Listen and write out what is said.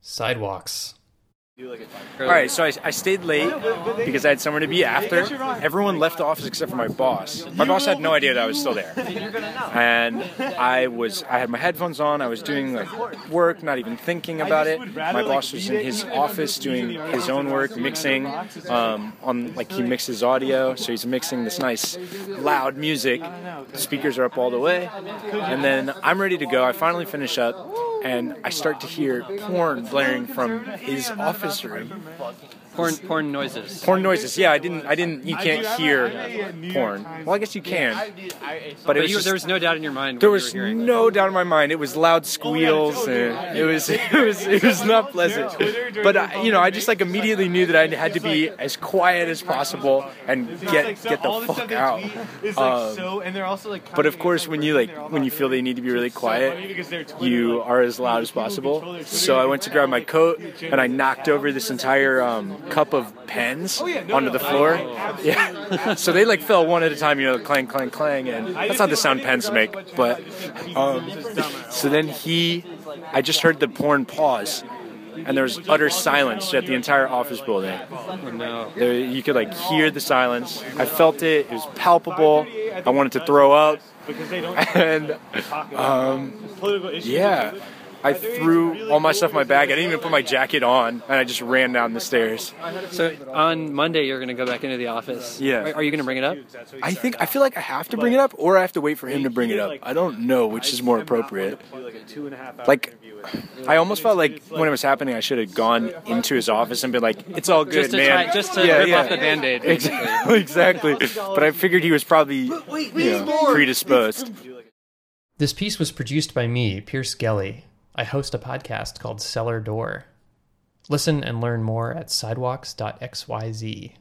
Sidewalks. All right, so I, I stayed late because I had somewhere to be after. Everyone left the office except for my boss. My boss had no idea that I was still there, and I was I had my headphones on. I was doing like work, not even thinking about it. My boss was in his office doing his own work, mixing um, on like he mixes audio, so he's mixing this nice loud music. The speakers are up all the way, and then I'm ready to go. I finally finish up and I start to hear porn blaring from his office room. Porn, porn noises. Porn noises. Yeah, I didn't. I didn't. You can't hear porn. Well, I guess you can. But it was you, just- there was no doubt in your mind. there was you were hearing. no doubt in my mind. It was loud squeals, and it was it was it was not pleasant. But I, you know, I just like immediately knew that I had to be as quiet as possible and get get the fuck out. Um, and they're also like. but of course, when you like when you feel they need to be really quiet, you are as loud as possible. So I went to grab my coat and I knocked over this entire um, cup of pens onto the floor. Yeah. So they like fell one at a time, you know, clang, clang, clang, and that's not the sound pens make. But um, so then he, I just heard the porn pause. And there was utter silence at the entire office building. Oh, no. There, you could like hear the silence. I felt it. It was palpable. I wanted to throw up. And um, yeah, I threw all my stuff in my bag. I didn't even put my jacket on, and I just ran down the stairs. So on Monday, you're going to go back into the office. Yeah. Are, are you going to bring it up? I think I feel like I have to bring it up, or I have to wait for him to bring it up. I don't know which is more appropriate. Like, I almost felt like when it was happening, I should have gone into his office and been like, "It's all good, Just to man." try- just to rip off the Band-Aid, Exactly. exactly. But I figured he was probably you know, predisposed. This piece was produced by me, Pierce Gelly. I host a podcast called Cellar Door. Listen and learn more at sidewalks.xyz.